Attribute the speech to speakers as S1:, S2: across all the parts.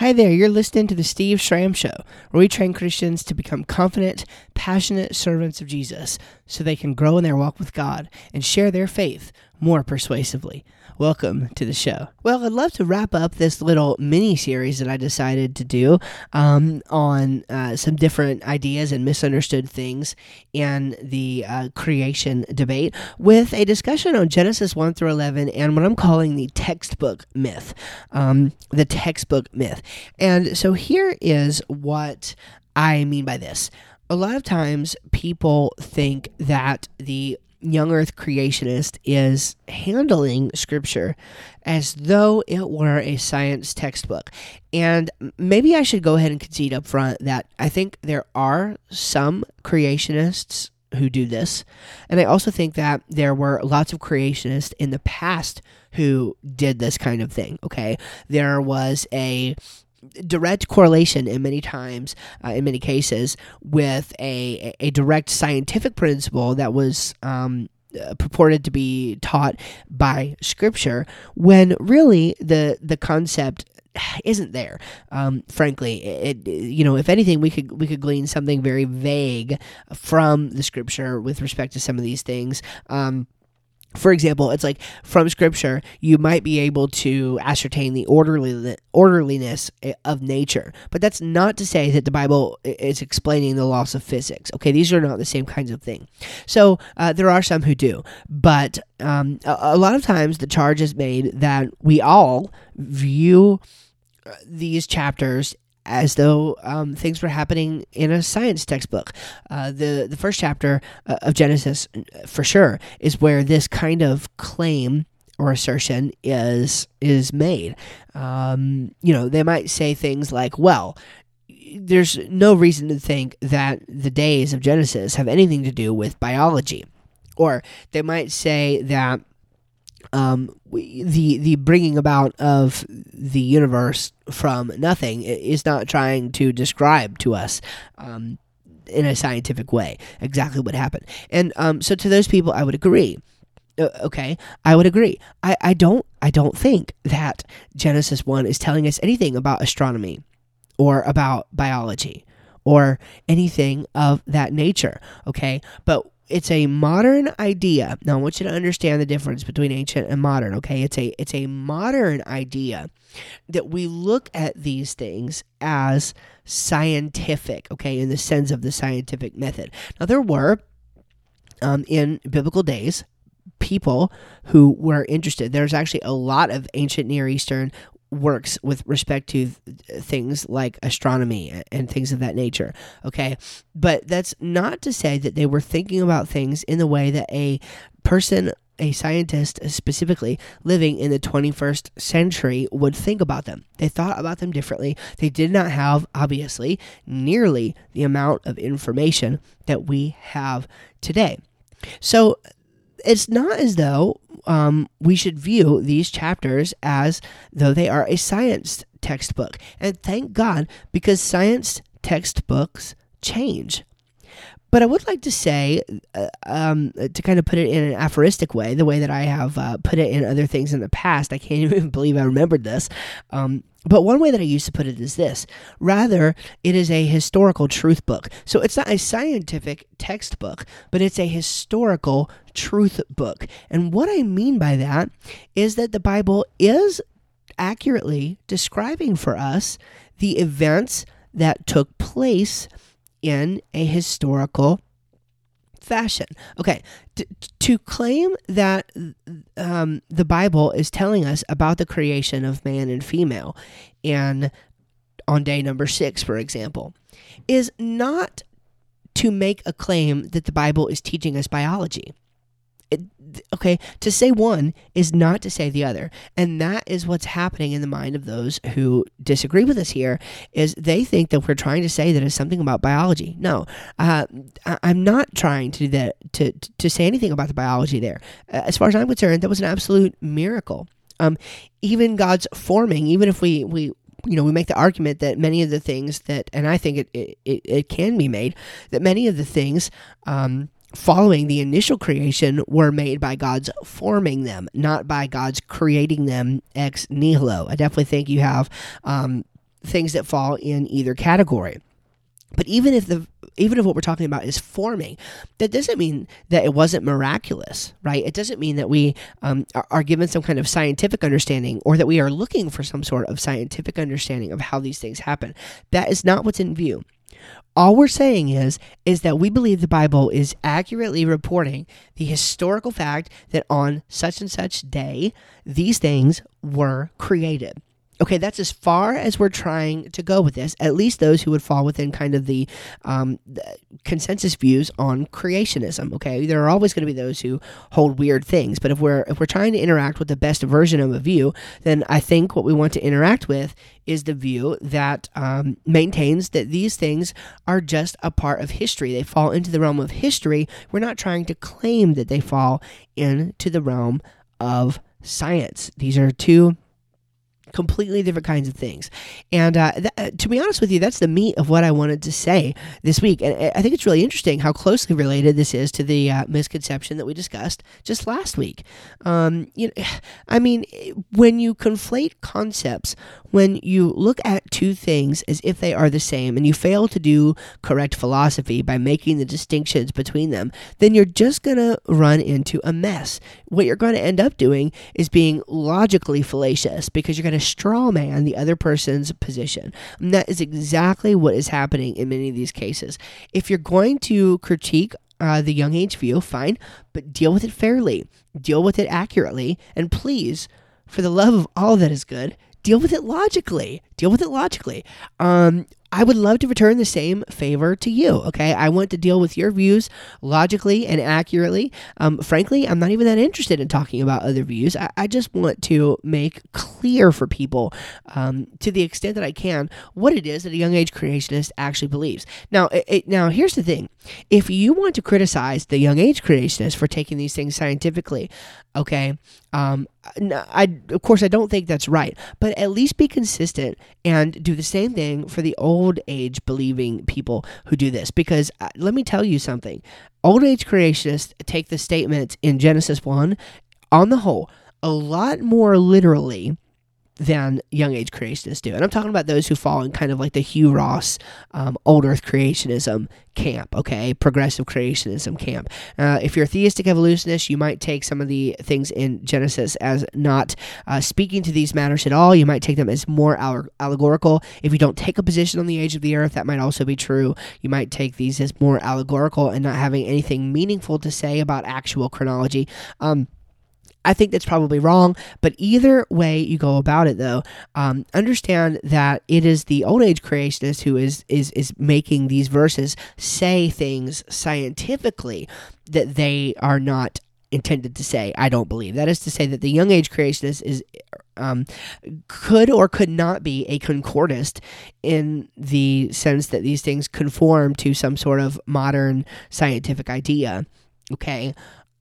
S1: Hi there, you're listening to the Steve Schramm Show, where we train Christians to become confident, passionate servants of Jesus so they can grow in their walk with God and share their faith more persuasively. Welcome to the show. Well, I'd love to wrap up this little mini series that I decided to do um, on uh, some different ideas and misunderstood things in the uh, creation debate with a discussion on Genesis 1 through 11 and what I'm calling the textbook myth. Um, the textbook myth. And so here is what I mean by this. A lot of times people think that the young earth creationist is handling scripture as though it were a science textbook. And maybe I should go ahead and concede up front that I think there are some creationists who do this. And I also think that there were lots of creationists in the past who did this kind of thing. Okay. There was a direct correlation in many times, uh, in many cases, with a, a direct scientific principle that was um, uh, purported to be taught by Scripture, when really the the concept isn't there. Um, frankly, it, you know if anything we could we could glean something very vague from the Scripture with respect to some of these things. Um, for example, it's like from scripture, you might be able to ascertain the orderly, orderliness of nature. But that's not to say that the Bible is explaining the laws of physics. Okay, these are not the same kinds of thing. So uh, there are some who do. But um, a, a lot of times the charge is made that we all view uh, these chapters as though um, things were happening in a science textbook. Uh, the the first chapter uh, of Genesis, for sure, is where this kind of claim or assertion is is made. Um, you know, they might say things like, "Well." There's no reason to think that the days of Genesis have anything to do with biology. Or they might say that um, the the bringing about of the universe from nothing is not trying to describe to us um, in a scientific way exactly what happened. And um, so to those people, I would agree. Uh, okay, I would agree. I, I don't I don't think that Genesis one is telling us anything about astronomy or about biology or anything of that nature. Okay, but it's a modern idea. Now I want you to understand the difference between ancient and modern, okay? It's a it's a modern idea that we look at these things as scientific, okay, in the sense of the scientific method. Now there were um, in biblical days people who were interested. There's actually a lot of ancient Near Eastern works with respect to things like astronomy and things of that nature. Okay. But that's not to say that they were thinking about things in the way that a person, a scientist specifically living in the 21st century would think about them. They thought about them differently. They did not have, obviously, nearly the amount of information that we have today. So it's not as though um, we should view these chapters as though they are a science textbook. And thank God, because science textbooks change. But I would like to say, uh, um, to kind of put it in an aphoristic way, the way that I have uh, put it in other things in the past, I can't even believe I remembered this. Um, but one way that I used to put it is this rather, it is a historical truth book. So it's not a scientific textbook, but it's a historical truth book. And what I mean by that is that the Bible is accurately describing for us the events that took place in a historical fashion. Okay, t- to claim that um, the Bible is telling us about the creation of man and female, and on day number six, for example, is not to make a claim that the Bible is teaching us biology it, okay, to say one is not to say the other. And that is what's happening in the mind of those who disagree with us here is they think that we're trying to say that it's something about biology. No, uh, I'm not trying to do that, to, to say anything about the biology there. As far as I'm concerned, that was an absolute miracle. Um, even God's forming, even if we, we you know, we make the argument that many of the things that, and I think it, it, it can be made, that many of the things um, following the initial creation were made by God's forming them, not by God's creating them ex nihilo. I definitely think you have um, things that fall in either category. But even if the even if what we're talking about is forming, that doesn't mean that it wasn't miraculous, right? It doesn't mean that we um, are, are, given some kind of scientific understanding or that we are looking for some sort of scientific understanding of how these things happen. That is not what's in view. All we're saying is is that we believe the Bible is accurately reporting the historical fact that on such and such day these things were created. Okay, that's as far as we're trying to go with this. At least those who would fall within kind of the, um, the consensus views on creationism. Okay, there are always going to be those who hold weird things, but if we're if we're trying to interact with the best version of a view, then I think what we want to interact with is the view that um, maintains that these things are just a part of history. They fall into the realm of history. We're not trying to claim that they fall into the realm of science. These are two completely different kinds of things. And uh, th- uh, to be honest with you, that's the meat of what I wanted to say this week. And uh, I think it's really interesting how closely related this is to the uh, misconception that we discussed just last week. Um, you know, I mean, when you conflate concepts, when you look at two things as if they are the same, and you fail to do correct philosophy by making the distinctions between them, then you're just going to run into a mess. What you're going to end up doing is being logically fallacious because you're going to straw man the other person's position. And that is exactly what is happening in many of these cases. If you're going to critique uh, the young age view, fine, but deal with it fairly, deal with it accurately, and please, for the love of all that is good, deal with it logically. Deal with it logically. Um, I would love to return the same favor to you. Okay. I want to deal with your views logically and accurately. Um, frankly, I'm not even that interested in talking about other views. I, I just want to make clear for people, um, to the extent that I can, what it is that a young age creationist actually believes. Now, it, it, now here's the thing: if you want to criticize the young age creationist for taking these things scientifically, okay, um, I of course I don't think that's right, but at least be consistent and do the same thing for the old age believing people who do this. Because uh, let me tell you something: old age creationists take the statement in Genesis one, on the whole, a lot more literally than young age creationists do. And I'm talking about those who fall in kind of like the Hugh Ross um, old earth creationism camp, okay? Progressive creationism camp. Uh, if you're a theistic evolutionist, you might take some of the things in Genesis as not uh, speaking to these matters at all. You might take them as more allegorical. If you don't take a position on the age of the earth, that might also be true. You might take these as more allegorical and not having anything meaningful to say about actual chronology. Um, I think that's probably wrong. But either way you go about it, though, um, understand that it is the old age creationist who is is is making these verses say things scientifically that they are not intended to say. I don't believe that is to say that the young age creationist is um, could or could not be a concordist in the sense that these things conform to some sort of modern scientific idea. Okay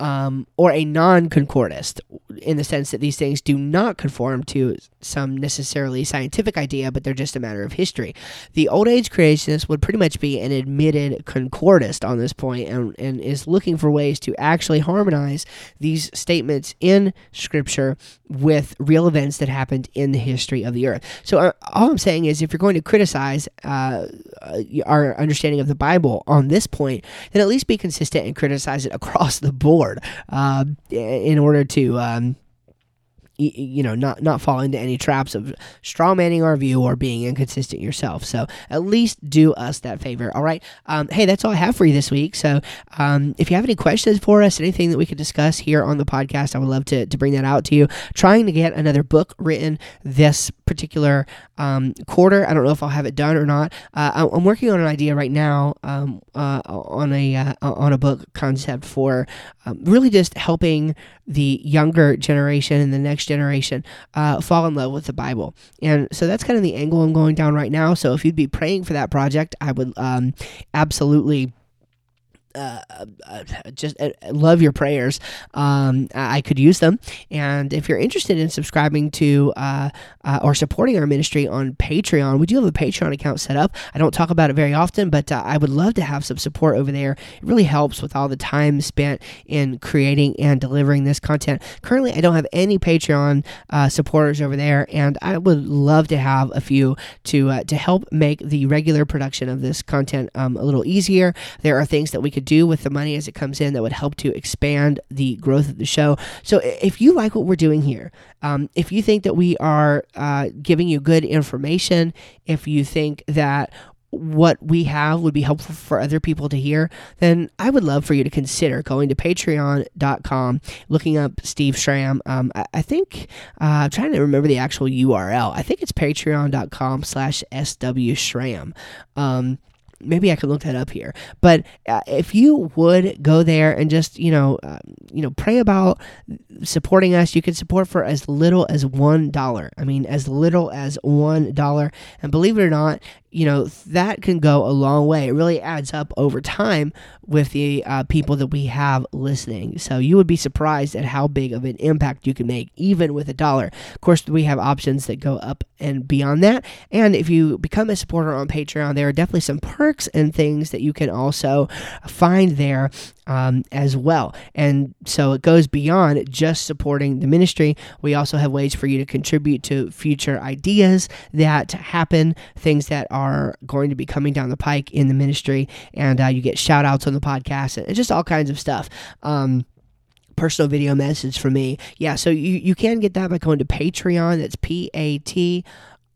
S1: um, or a non concordist in the sense that these things do not conform to some necessarily scientific idea, but they're just a matter of history. The old age creationist would pretty much be an admitted concordist on this point and, and is looking for ways to actually harmonize these statements in Scripture with real events that happened in the history of the earth. So, uh, all I'm saying is if you're going to criticize uh, our understanding of the Bible on this point, then at least be consistent and criticize it across the board uh, in order to um, you know not not fall into any traps of straw manning our view or being inconsistent yourself. So at least do us that favor. All right. Um, hey that's all i have for you this week. So um, if you have any questions for us anything that we could discuss here on the podcast i would love to, to bring that out to you. Trying to get another book written this particular um, quarter. I don't know if i'll have it done or not. Uh, i'm working on an idea right now um, uh, on a uh, on a book concept for um, really just helping the younger generation and the next generation uh, fall in love with the Bible. And so that's kind of the angle I'm going down right now. So if you'd be praying for that project, I would um, absolutely uh, uh, just uh, love your prayers. Um, I could use them. And if you're interested in subscribing to uh, uh, or supporting our ministry on Patreon, we do have a Patreon account set up. I don't talk about it very often, but I would love to have some support over there. It really helps with all the time spent in creating and delivering this content. Currently, I don't have any Patreon supporters over there, and I would love to have a few to to help make the regular production of this content um, a little easier. There are things that we could do with the money as it comes in that would help to expand the growth of the show. So if you like what we're doing here, um, if you think that we are uh, giving you good information, if you think that what we have would be helpful for other people to hear, then I would love for you to consider going to patreon.com, looking up Steve Schramm. Um, I, I, think, uh, I'm trying to remember the actual URL. I think it's patreon.com slash SW Schramm. Um, maybe I could look that up here. But uh, if you would go there and just you know uh, you know pray about supporting us, you can support for as little as one dollar. I mean, as little as one dollar. And believe it or not, you know that can go a long way. It really adds up over time with the uh, people that we have listening. So you would be surprised at how big of an impact you can make, even with a dollar. Of course, we have options that go up and beyond that. And if you become a supporter on Patreon, there are definitely some perks and things that you can also find there um, as well. And so it goes beyond just supporting the ministry. We also have ways for you to contribute to future ideas that happen, things that are going to be coming down the pike in the ministry. And uh, you get shout outs on the podcast and just all kinds of stuff. Um, personal video message from me. Yeah, so you, you can get that by going to Patreon. That's P A T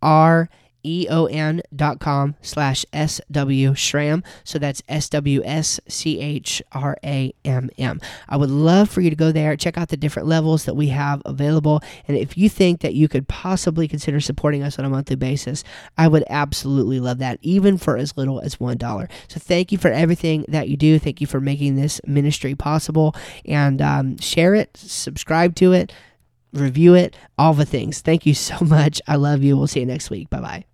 S1: R eon.com slash SW Schramm. So that's S W S C H R A M M. I would love for you to go there, check out the different levels that we have available. And if you think that you could possibly consider supporting us on a monthly basis, I would absolutely love that, even for as little as $1. So thank you for everything that you do. Thank you for making this ministry possible. And um, share it, subscribe to it review it, all the things. Thank you so much. I love you. We'll see you next week. Bye bye.